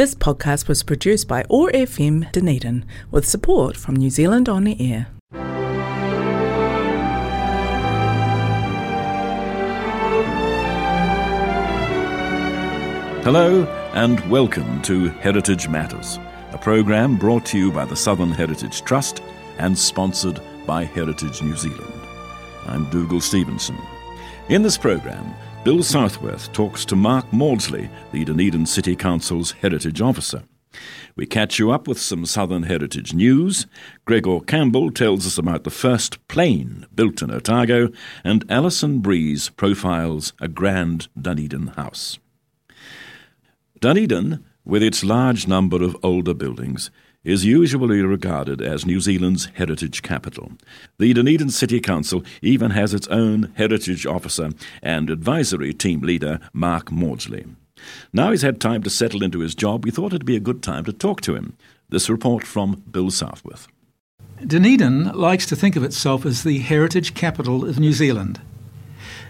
This podcast was produced by OAR FM Dunedin with support from New Zealand On the Air. Hello and welcome to Heritage Matters, a program brought to you by the Southern Heritage Trust and sponsored by Heritage New Zealand. I'm Dougal Stevenson. In this program, Bill Southworth talks to Mark Maudsley, the Dunedin City Council's Heritage Officer. We catch you up with some Southern Heritage news. Gregor Campbell tells us about the first plane built in Otago, and Alison Breese profiles a grand Dunedin house. Dunedin, with its large number of older buildings, is usually regarded as New Zealand's heritage capital. The Dunedin City Council even has its own heritage officer and advisory team leader, Mark Maudsley. Now he's had time to settle into his job, we thought it'd be a good time to talk to him. This report from Bill Southworth. Dunedin likes to think of itself as the heritage capital of New Zealand.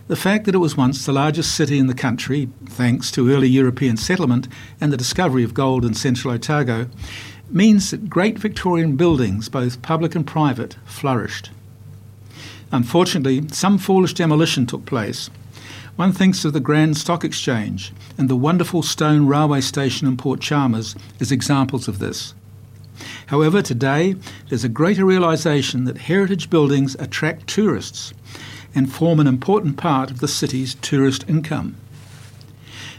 The fact that it was once the largest city in the country, thanks to early European settlement and the discovery of gold in central Otago, means that great Victorian buildings, both public and private, flourished. Unfortunately, some foolish demolition took place. One thinks of the Grand Stock Exchange and the wonderful stone railway station in Port Chalmers as examples of this. However, today there's a greater realisation that heritage buildings attract tourists and form an important part of the city's tourist income.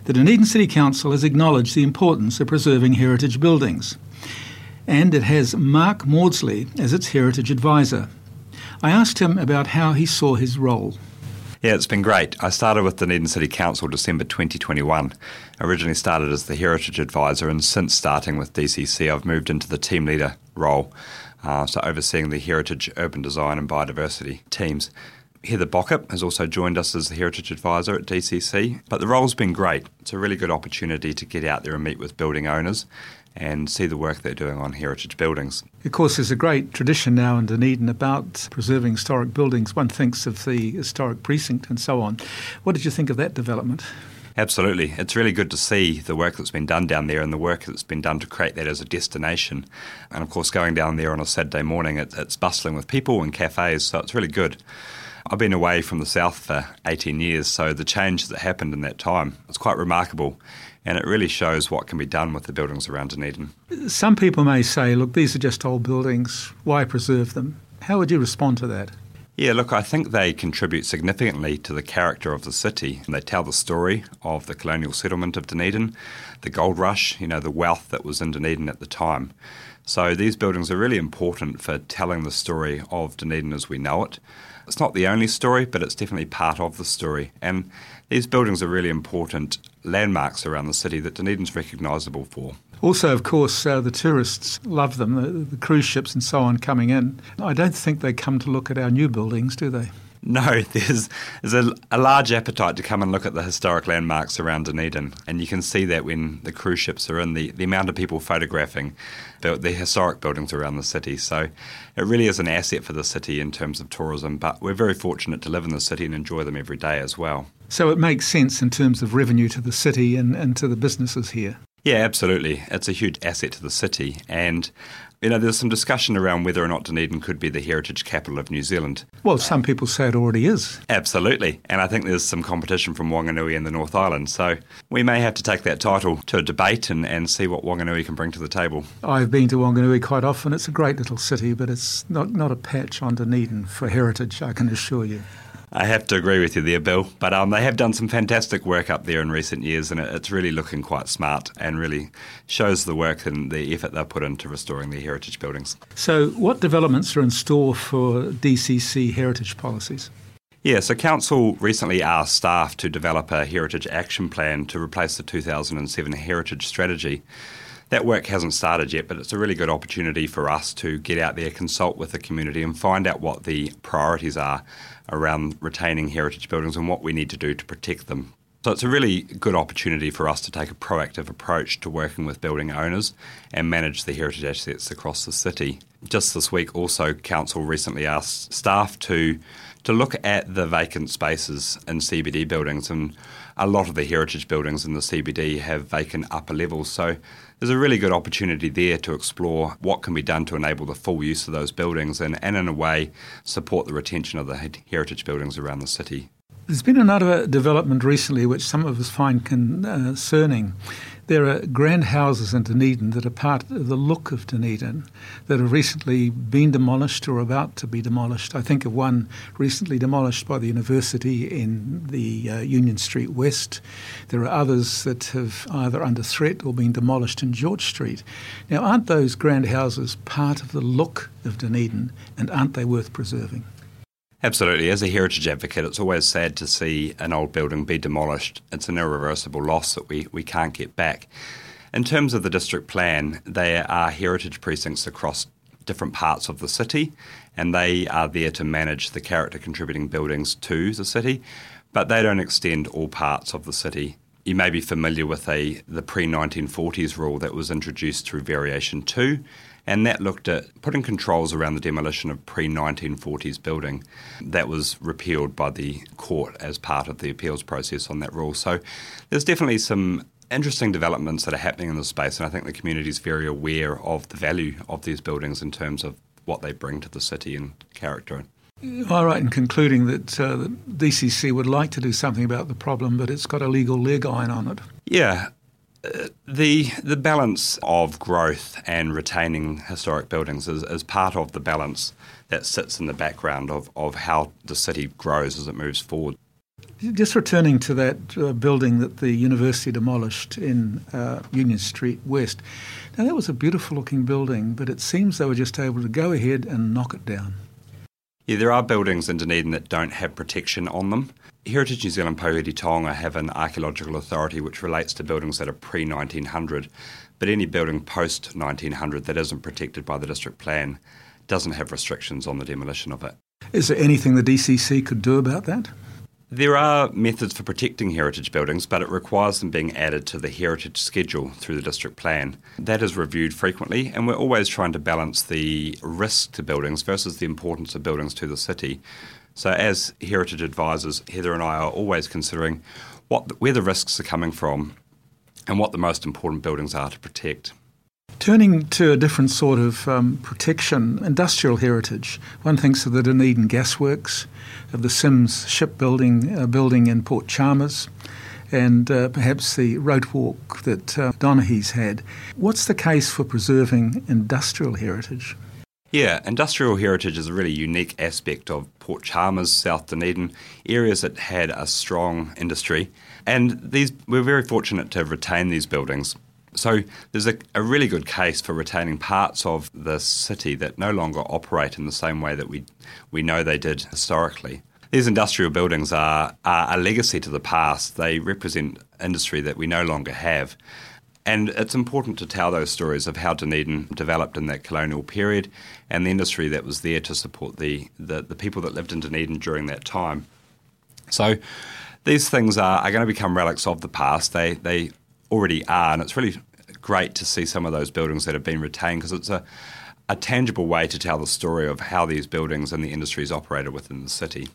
The Dunedin City Council has acknowledged the importance of preserving heritage buildings, and it has Mark Maudsley as its heritage advisor. I asked him about how he saw his role. Yeah, it's been great. I started with Dunedin City Council December 2021. Originally started as the Heritage Advisor, and since starting with DCC, I've moved into the team leader role, uh, so overseeing the Heritage, Urban Design, and Biodiversity teams. Heather Bockett has also joined us as the Heritage Advisor at DCC, but the role's been great. It's a really good opportunity to get out there and meet with building owners and see the work they're doing on heritage buildings. Of course, there's a great tradition now in Dunedin about preserving historic buildings. One thinks of the historic precinct and so on. What did you think of that development? Absolutely. It's really good to see the work that's been done down there and the work that's been done to create that as a destination. And of course, going down there on a Saturday morning, it, it's bustling with people and cafes, so it's really good. I've been away from the south for 18 years, so the change that happened in that time is quite remarkable and it really shows what can be done with the buildings around Dunedin. Some people may say, look, these are just old buildings, why preserve them? How would you respond to that? Yeah, look, I think they contribute significantly to the character of the city. They tell the story of the colonial settlement of Dunedin, the gold rush, you know, the wealth that was in Dunedin at the time. So these buildings are really important for telling the story of Dunedin as we know it. It's not the only story, but it's definitely part of the story. And these buildings are really important landmarks around the city that Dunedin's recognisable for. Also, of course, uh, the tourists love them, the, the cruise ships and so on coming in. I don't think they come to look at our new buildings, do they? No, there's, there's a, a, large appetite to come and look at the historic landmarks around Dunedin, and you can see that when the cruise ships are in, the, the amount of people photographing the, the historic buildings around the city. So it really is an asset for the city in terms of tourism, but we're very fortunate to live in the city and enjoy them every day as well. So it makes sense in terms of revenue to the city and, and to the businesses here. Yeah, absolutely. It's a huge asset to the city. And, you know, there's some discussion around whether or not Dunedin could be the heritage capital of New Zealand. Well, some people say it already is. Absolutely. And I think there's some competition from Wanganui and the North Island. So we may have to take that title to a debate and, and see what Wanganui can bring to the table. I've been to Wanganui quite often. It's a great little city, but it's not, not a patch on Dunedin for heritage, I can assure you. I have to agree with you there, Bill. But um, they have done some fantastic work up there in recent years, and it's really looking quite smart and really shows the work and the effort they've put into restoring their heritage buildings. So, what developments are in store for DCC heritage policies? Yeah, so Council recently asked staff to develop a heritage action plan to replace the 2007 heritage strategy. That work hasn't started yet, but it's a really good opportunity for us to get out there, consult with the community, and find out what the priorities are around retaining heritage buildings and what we need to do to protect them So it's a really good opportunity for us to take a proactive approach to working with building owners and manage the heritage assets across the city. Just this week, also, Council recently asked staff to to look at the vacant spaces in CBD buildings, and a lot of the heritage buildings in the CBD have vacant upper levels. So there's a really good opportunity there to explore what can be done to enable the full use of those buildings and, and in a way, support the retention of the heritage buildings around the city. There's been another development recently which some of us find concerning. There are grand houses in Dunedin that are part of the look of Dunedin that have recently been demolished or about to be demolished. I think of one recently demolished by the university in the uh, Union Street West. There are others that have either under threat or been demolished in George Street. Now, aren't those grand houses part of the look of Dunedin and aren't they worth preserving? Absolutely. As a heritage advocate, it's always sad to see an old building be demolished. It's an irreversible loss that we, we can't get back. In terms of the district plan, there are heritage precincts across different parts of the city, and they are there to manage the character contributing buildings to the city, but they don't extend all parts of the city. You may be familiar with a the pre 1940s rule that was introduced through Variation 2, and that looked at putting controls around the demolition of pre 1940s building. That was repealed by the court as part of the appeals process on that rule. So there's definitely some interesting developments that are happening in the space, and I think the community is very aware of the value of these buildings in terms of what they bring to the city and character. Am I All right, in concluding that uh, the DCC would like to do something about the problem, but it's got a legal leg iron on it. Yeah, the the balance of growth and retaining historic buildings is, is part of the balance that sits in the background of, of how the city grows as it moves forward. Just returning to that uh, building that the university demolished in uh, Union Street West. Now, that was a beautiful looking building, but it seems they were just able to go ahead and knock it down. Yeah, there are buildings in Dunedin that don't have protection on them. Heritage New Zealand Pouhere Taonga have an archaeological authority which relates to buildings that are pre 1900, but any building post 1900 that isn't protected by the district plan doesn't have restrictions on the demolition of it. Is there anything the DCC could do about that? There are methods for protecting heritage buildings, but it requires them being added to the heritage schedule through the district plan. That is reviewed frequently, and we're always trying to balance the risk to buildings versus the importance of buildings to the city. So, as heritage advisors, Heather and I are always considering what where the risks are coming from and what the most important buildings are to protect. Turning to a different sort of um, protection, industrial heritage. One thinks of the Dunedin Gasworks, of the Sims shipbuilding uh, building in Port Chalmers, and uh, perhaps the road walk that uh, had. What's the case for preserving industrial heritage? Yeah, industrial heritage is a really unique aspect of Port Chalmers, South Dunedin, areas that had a strong industry. And these we're very fortunate to have retained these buildings. So there's a, a, really good case for retaining parts of the city that no longer operate in the same way that we we know they did historically. These industrial buildings are, are a legacy to the past. They represent industry that we no longer have. And it's important to tell those stories of how Dunedin developed in that colonial period and the industry that was there to support the, the, the people that lived in Dunedin during that time. So these things are, are going to become relics of the past. They, they already are, and it's really great to see some of those buildings that have been retained because it's a, a tangible way to tell the story of how these buildings and the industries operated within the city.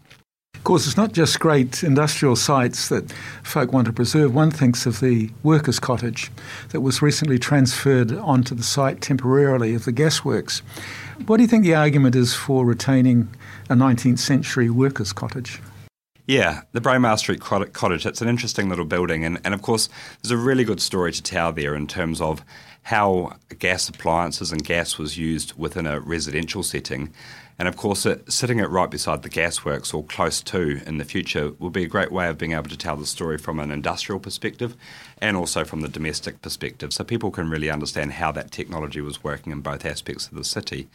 Of course, it's not just great industrial sites that folk want to preserve. One thinks of the workers' cottage that was recently transferred onto the site temporarily of the gasworks. What do you think the argument is for retaining a 19th century workers' cottage? Yeah, the Braemar Street Cottage. It's an interesting little building, and, and of course, there's a really good story to tell there in terms of how gas appliances and gas was used within a residential setting and of course, it, sitting it right beside the gasworks or close to in the future will be a great way of being able to tell the story from an industrial perspective and also from the domestic perspective so people can really understand how that technology was working in both aspects of the city.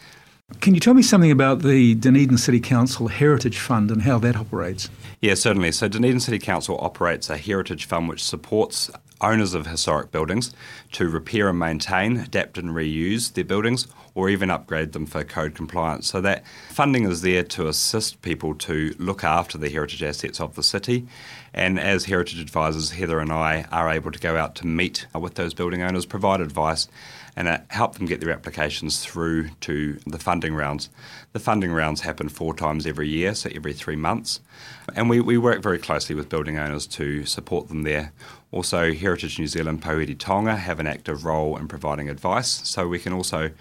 Can you tell me something about the Dunedin City Council Heritage Fund and how that operates? Yeah, certainly. So, Dunedin City Council operates a heritage fund which supports owners of historic buildings to repair and maintain, adapt and reuse their buildings, or even upgrade them for code compliance. So that funding is there to assist people to look after the heritage assets of the city. And as heritage advisors, Heather and I are able to go out to meet with those building owners, provide advice, and uh, help them get their applications through to the funding rounds. The funding rounds happen four times every year, so every three months. And we, we work very closely with building owners to support them there. Also, Heritage New Zealand Pouhere Taonga have an active role in providing advice, so we can also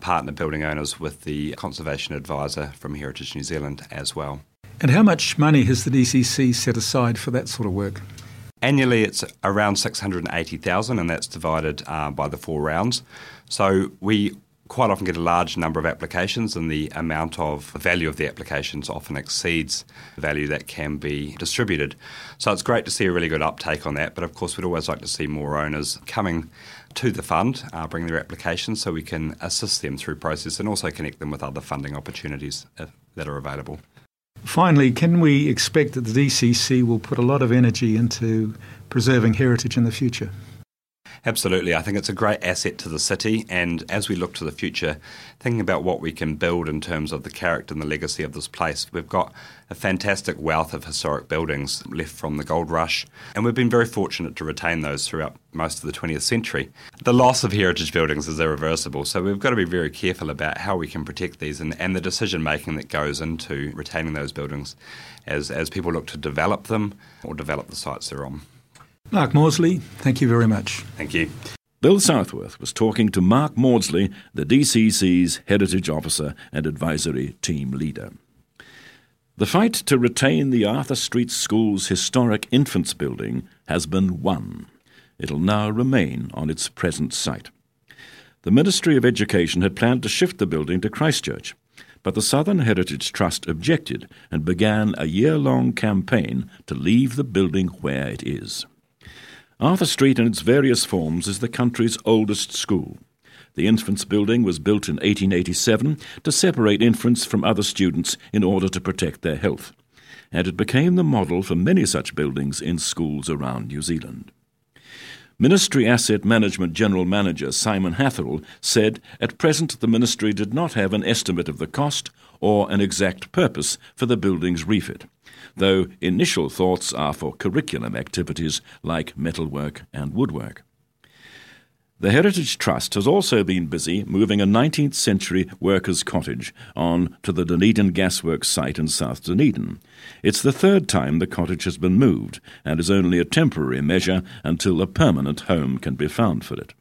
partner building owners with the conservation advisor from Heritage New Zealand as well. And how much money has the DCC set aside for that sort of work? Annually, it's around 680,000, and that's divided uh, by the four rounds. So we quite often get a large number of applications, and the amount of value of the applications often exceeds the value that can be distributed. So it's great to see a really good uptake on that, but of course, we'd always like to see more owners coming to the fund, uh, bring their applications so we can assist them through process and also connect them with other funding opportunities uh, that are available. Finally, can we expect that the DCC will put a lot of energy into preserving heritage in the future? Absolutely. I think it's a great asset to the city. And as we look to the future, thinking about what we can build in terms of the character and the legacy of this place, we've got a fantastic wealth of historic buildings left from the gold rush. And we've been very fortunate to retain those throughout most of the 20th century. The loss of heritage buildings is irreversible. So we've got to be very careful about how we can protect these and, and the decision making that goes into retaining those buildings as, as people look to develop them or develop the sites they're on. Mark Maudsley, thank you very much. Thank you. Bill Southworth was talking to Mark Maudsley, the DCC's Heritage Officer and Advisory Team Leader. The fight to retain the Arthur Street School's historic infants building has been won. It'll now remain on its present site. The Ministry of Education had planned to shift the building to Christchurch, but the Southern Heritage Trust objected and began a year long campaign to leave the building where it is. Arthur Street in its various forms is the country's oldest school. The infants building was built in 1887 to separate infants from other students in order to protect their health, and it became the model for many such buildings in schools around New Zealand. Ministry Asset Management General Manager Simon Hathel said at present the Ministry did not have an estimate of the cost or an exact purpose for the building's refit though initial thoughts are for curriculum activities like metalwork and woodwork. The Heritage Trust has also been busy moving a 19th century workers' cottage on to the Dunedin Gasworks site in South Dunedin. It's the third time the cottage has been moved and is only a temporary measure until a permanent home can be found for it.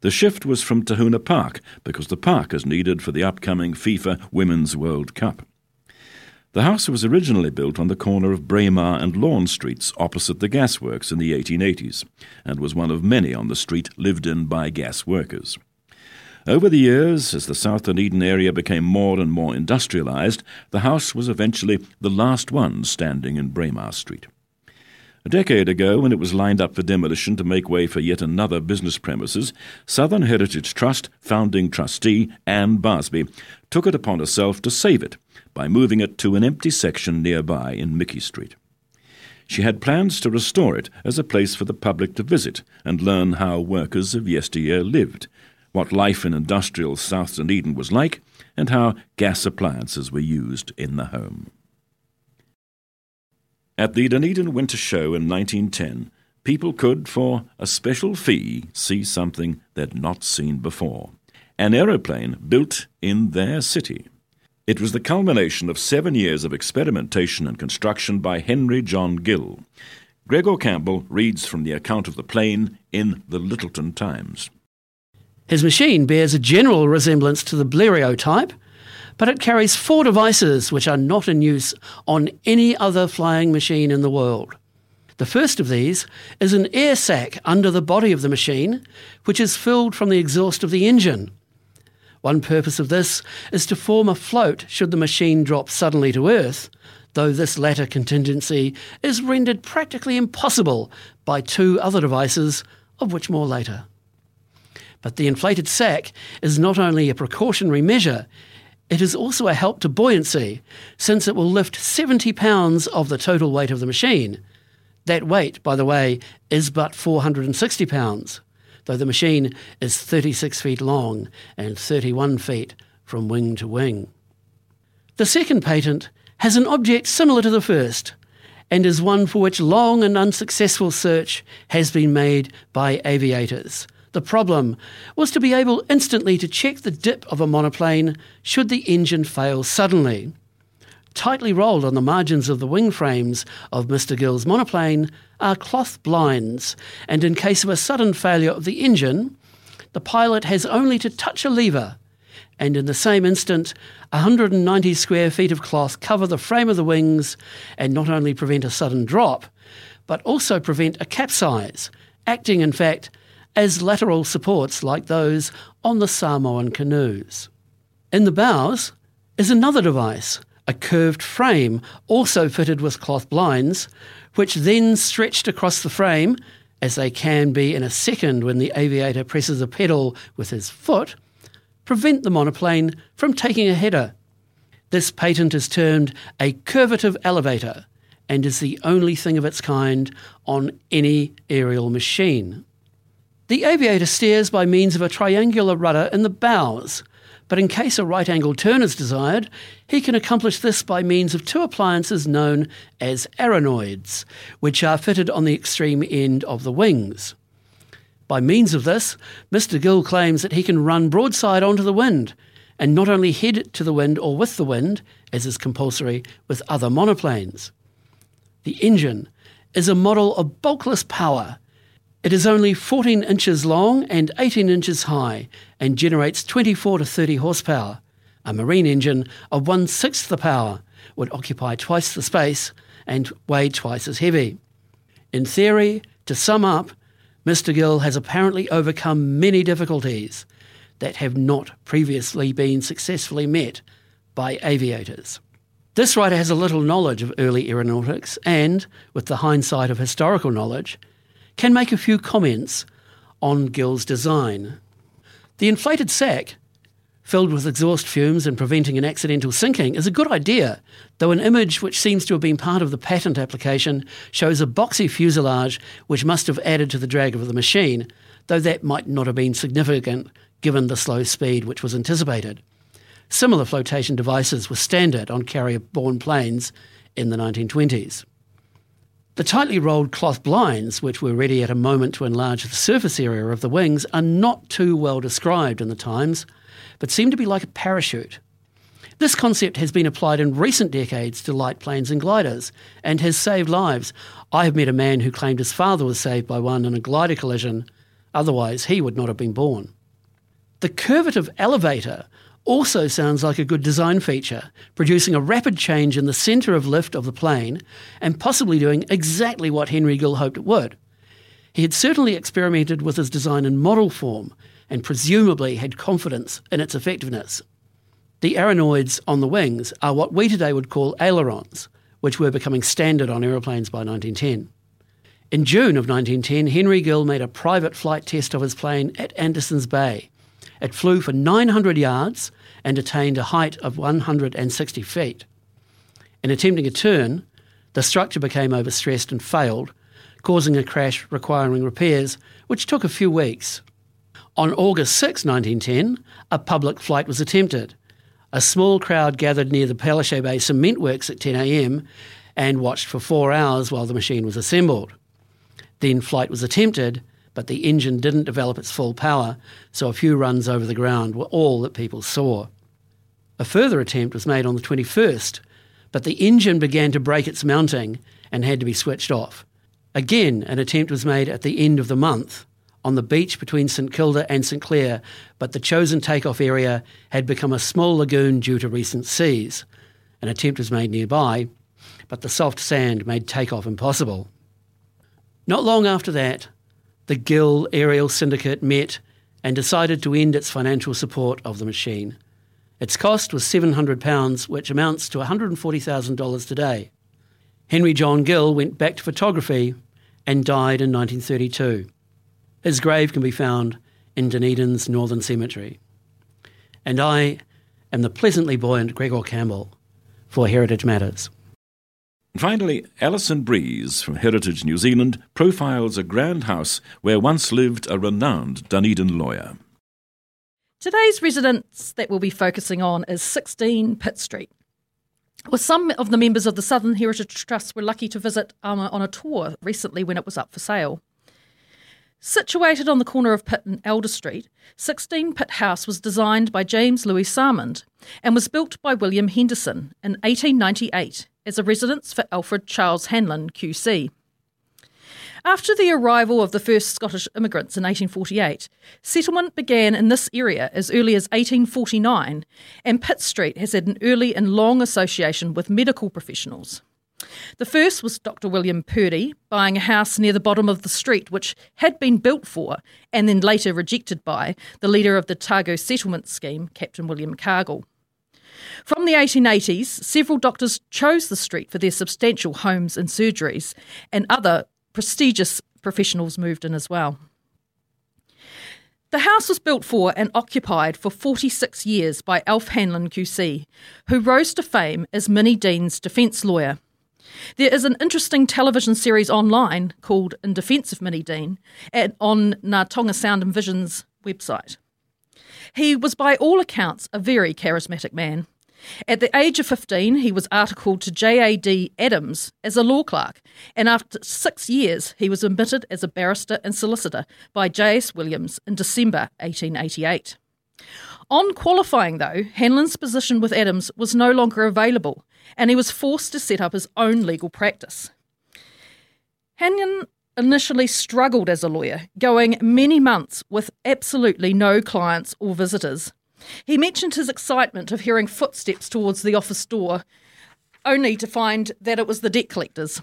The shift was from Tahuna Park because the park is needed for the upcoming FIFA Women's World Cup. The house was originally built on the corner of Braemar and Lawn Streets opposite the gasworks in the 1880s, and was one of many on the street lived in by gas workers. Over the years, as the South Dunedin area became more and more industrialised, the house was eventually the last one standing in Braemar Street. A decade ago, when it was lined up for demolition to make way for yet another business premises, Southern Heritage Trust founding trustee Anne Barsby took it upon herself to save it by moving it to an empty section nearby in Mickey Street. She had plans to restore it as a place for the public to visit and learn how workers of yesteryear lived, what life in industrial South Dunedin was like, and how gas appliances were used in the home. At the Dunedin Winter Show in 1910, people could, for a special fee, see something they'd not seen before an aeroplane built in their city. It was the culmination of seven years of experimentation and construction by Henry John Gill. Gregor Campbell reads from the account of the plane in the Lyttelton Times. His machine bears a general resemblance to the Blériot type, but it carries four devices which are not in use on any other flying machine in the world. The first of these is an air sac under the body of the machine, which is filled from the exhaust of the engine. One purpose of this is to form a float should the machine drop suddenly to Earth, though this latter contingency is rendered practically impossible by two other devices, of which more later. But the inflated sac is not only a precautionary measure, it is also a help to buoyancy, since it will lift 70 pounds of the total weight of the machine. That weight, by the way, is but 460 pounds, though the machine is 36 feet long and 31 feet from wing to wing. The second patent has an object similar to the first and is one for which long and unsuccessful search has been made by aviators. The problem was to be able instantly to check the dip of a monoplane should the engine fail suddenly. Tightly rolled on the margins of the wing frames of Mr. Gill's monoplane are cloth blinds, and in case of a sudden failure of the engine, the pilot has only to touch a lever, and in the same instant, 190 square feet of cloth cover the frame of the wings and not only prevent a sudden drop, but also prevent a capsize, acting in fact as lateral supports like those on the Samoan canoes. In the bows is another device a curved frame, also fitted with cloth blinds, which then stretched across the frame, as they can be in a second when the aviator presses a pedal with his foot, prevent the monoplane from taking a header. This patent is termed a curvative elevator and is the only thing of its kind on any aerial machine. The aviator steers by means of a triangular rudder in the bows, but in case a right angle turn is desired, he can accomplish this by means of two appliances known as aeronoids, which are fitted on the extreme end of the wings. By means of this, Mr. Gill claims that he can run broadside onto the wind, and not only head to the wind or with the wind, as is compulsory with other monoplanes. The engine is a model of bulkless power it is only 14 inches long and 18 inches high and generates 24 to 30 horsepower. A marine engine of one sixth the power would occupy twice the space and weigh twice as heavy. In theory, to sum up, Mr. Gill has apparently overcome many difficulties that have not previously been successfully met by aviators. This writer has a little knowledge of early aeronautics and, with the hindsight of historical knowledge, can make a few comments on Gill's design. The inflated sack, filled with exhaust fumes and preventing an accidental sinking, is a good idea, though an image which seems to have been part of the patent application shows a boxy fuselage which must have added to the drag of the machine, though that might not have been significant given the slow speed which was anticipated. Similar flotation devices were standard on carrier borne planes in the 1920s. The tightly rolled cloth blinds, which were ready at a moment to enlarge the surface area of the wings, are not too well described in the Times, but seem to be like a parachute. This concept has been applied in recent decades to light planes and gliders and has saved lives. I have met a man who claimed his father was saved by one in a glider collision, otherwise, he would not have been born. The curvative elevator also sounds like a good design feature, producing a rapid change in the centre of lift of the plane and possibly doing exactly what Henry Gill hoped it would. He had certainly experimented with his design in model form and presumably had confidence in its effectiveness. The aeronoids on the wings are what we today would call ailerons, which were becoming standard on aeroplanes by 1910. In June of 1910, Henry Gill made a private flight test of his plane at Anderson's Bay it flew for 900 yards and attained a height of 160 feet. In attempting a turn, the structure became overstressed and failed, causing a crash requiring repairs, which took a few weeks. On August 6, 1910, a public flight was attempted. A small crowd gathered near the Pelichet Bay cement works at 10 a.m. and watched for four hours while the machine was assembled. Then flight was attempted, but the engine didn't develop its full power, so a few runs over the ground were all that people saw. A further attempt was made on the 21st, but the engine began to break its mounting and had to be switched off. Again, an attempt was made at the end of the month on the beach between St Kilda and St Clair, but the chosen takeoff area had become a small lagoon due to recent seas. An attempt was made nearby, but the soft sand made takeoff impossible. Not long after that, the Gill Aerial Syndicate met and decided to end its financial support of the machine. Its cost was £700, which amounts to $140,000 today. Henry John Gill went back to photography and died in 1932. His grave can be found in Dunedin's Northern Cemetery. And I am the pleasantly buoyant Gregor Campbell for Heritage Matters. Finally, Alison Breese from Heritage New Zealand profiles a grand house where once lived a renowned Dunedin lawyer. Today's residence that we'll be focusing on is 16 Pitt Street. Well, some of the members of the Southern Heritage Trust were lucky to visit um, on a tour recently when it was up for sale. Situated on the corner of Pitt and Elder Street, 16 Pitt House was designed by James Louis Salmond and was built by William Henderson in 1898 as a residence for Alfred Charles Hanlon, QC. After the arrival of the first Scottish immigrants in 1848, settlement began in this area as early as 1849, and Pitt Street has had an early and long association with medical professionals. The first was Dr. William Purdy buying a house near the bottom of the street, which had been built for and then later rejected by the leader of the Otago settlement scheme, Captain William Cargill. From the 1880s, several doctors chose the street for their substantial homes and surgeries, and other prestigious professionals moved in as well. The house was built for and occupied for 46 years by Alf Hanlon QC, who rose to fame as Minnie Dean's defence lawyer. There is an interesting television series online called In Defence of Minnie Dean at, on Ngā Taonga Sound and Vision's website. He was, by all accounts, a very charismatic man. At the age of 15, he was articled to J.A.D. Adams as a law clerk, and after six years, he was admitted as a barrister and solicitor by J.S. Williams in December 1888. On qualifying, though, Hanlon's position with Adams was no longer available, and he was forced to set up his own legal practice. Hanlon initially struggled as a lawyer, going many months with absolutely no clients or visitors. He mentioned his excitement of hearing footsteps towards the office door, only to find that it was the debt collectors.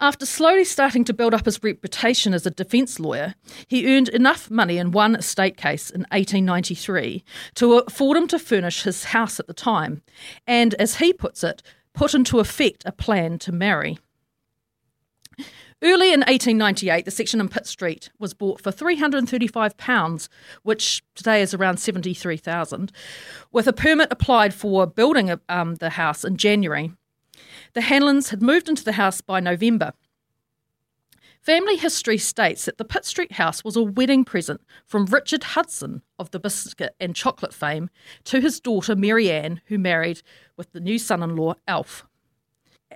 After slowly starting to build up his reputation as a defence lawyer, he earned enough money in one estate case in 1893 to afford him to furnish his house at the time, and, as he puts it, put into effect a plan to marry. Early in 1898, the section in Pitt Street was bought for £335, which today is around 73000 with a permit applied for building um, the house in January. The Hanlons had moved into the house by November. Family history states that the Pitt Street house was a wedding present from Richard Hudson of the biscuit and chocolate fame to his daughter Mary Ann, who married with the new son in law Alf.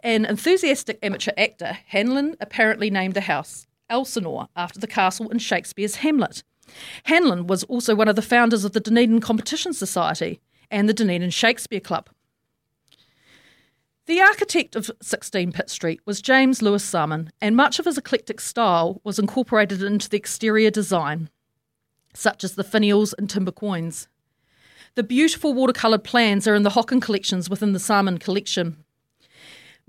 An enthusiastic amateur actor, Hanlon apparently named the house Elsinore after the castle in Shakespeare's Hamlet. Hanlon was also one of the founders of the Dunedin Competition Society and the Dunedin Shakespeare Club. The architect of 16 Pitt Street was James Louis Salmond, and much of his eclectic style was incorporated into the exterior design, such as the finials and timber quoins. The beautiful watercoloured plans are in the Hocken collections within the Salmond collection.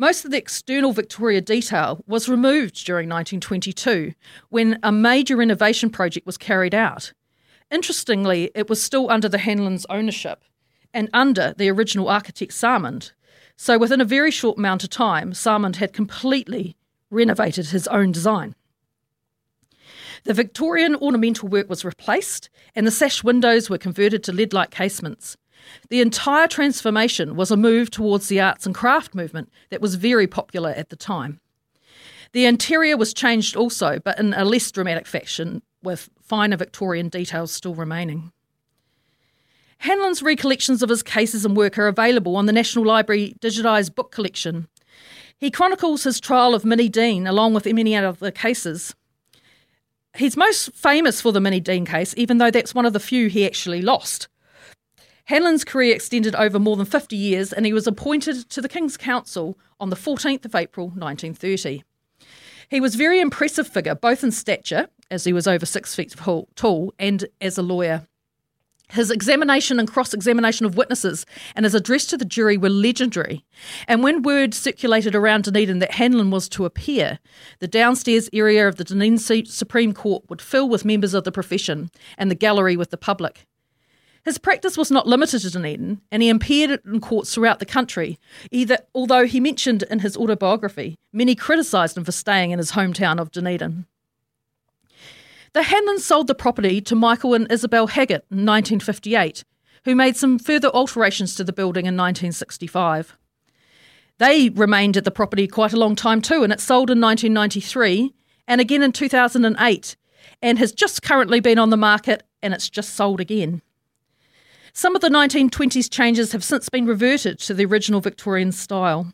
Most of the external Victoria detail was removed during 1922 when a major renovation project was carried out. Interestingly, it was still under the Hanlons' ownership and under the original architect Salmond. So within a very short amount of time, Salmond had completely renovated his own design. The Victorian ornamental work was replaced, and the sash windows were converted to lead like casements. The entire transformation was a move towards the arts and craft movement that was very popular at the time. The interior was changed also, but in a less dramatic fashion, with finer Victorian details still remaining. Hanlon's recollections of his cases and work are available on the National Library digitised book collection. He chronicles his trial of Minnie Dean along with many other cases. He's most famous for the Minnie Dean case, even though that's one of the few he actually lost. Hanlon's career extended over more than 50 years and he was appointed to the King's Counsel on the 14th of April 1930. He was a very impressive figure, both in stature, as he was over six feet tall, and as a lawyer. His examination and cross examination of witnesses and his address to the jury were legendary. And when word circulated around Dunedin that Hanlon was to appear, the downstairs area of the Dunedin Supreme Court would fill with members of the profession and the gallery with the public. His practice was not limited to Dunedin, and he appeared in courts throughout the country. Either, although he mentioned in his autobiography, many criticised him for staying in his hometown of Dunedin. The Hanlons sold the property to Michael and Isabel Haggett in 1958, who made some further alterations to the building in 1965. They remained at the property quite a long time too, and it sold in 1993 and again in 2008 and has just currently been on the market and it's just sold again. Some of the 1920s changes have since been reverted to the original Victorian style.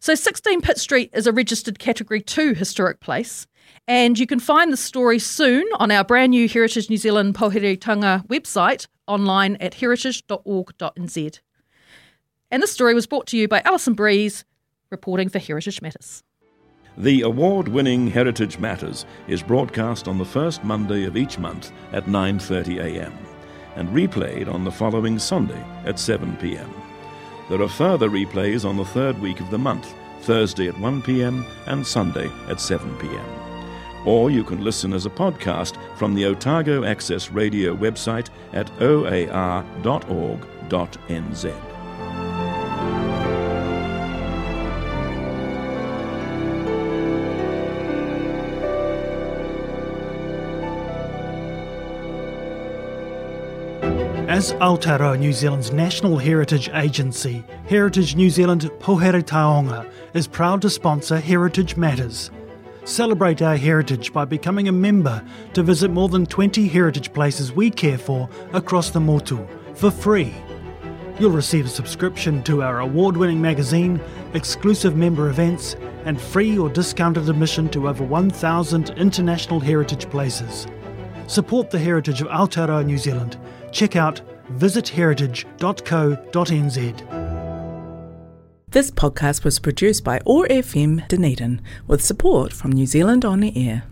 So 16 Pitt Street is a registered Category 2 historic place, and you can find the story soon on our brand new Heritage New Zealand Pouhere Taonga website online at heritage.org.nz. And this story was brought to you by Alison Breese, reporting for Heritage Matters. The award winning Heritage Matters is broadcast on the first Monday of each month at 9:30 a.m. and replayed on the following Sunday at 7 p.m. There are further replays on the third week of the month, Thursday at 1 p.m. and Sunday at 7 p.m. Or you can listen as a podcast from the Otago Access Radio website at oar.org.nz. As Aotearoa New Zealand's national heritage agency, Heritage New Zealand Pouhere Taonga is proud to sponsor Heritage Matters. Celebrate our heritage by becoming a member to visit more than 20 heritage places we care for across the Motu for free. You'll receive a subscription to our award winning magazine, exclusive member events, and free or discounted admission to over 1,000 international heritage places. Support the heritage of Aotearoa New Zealand check out visitheritage.co.nz. This podcast was produced by OAR FM Dunedin with support from New Zealand On the Air.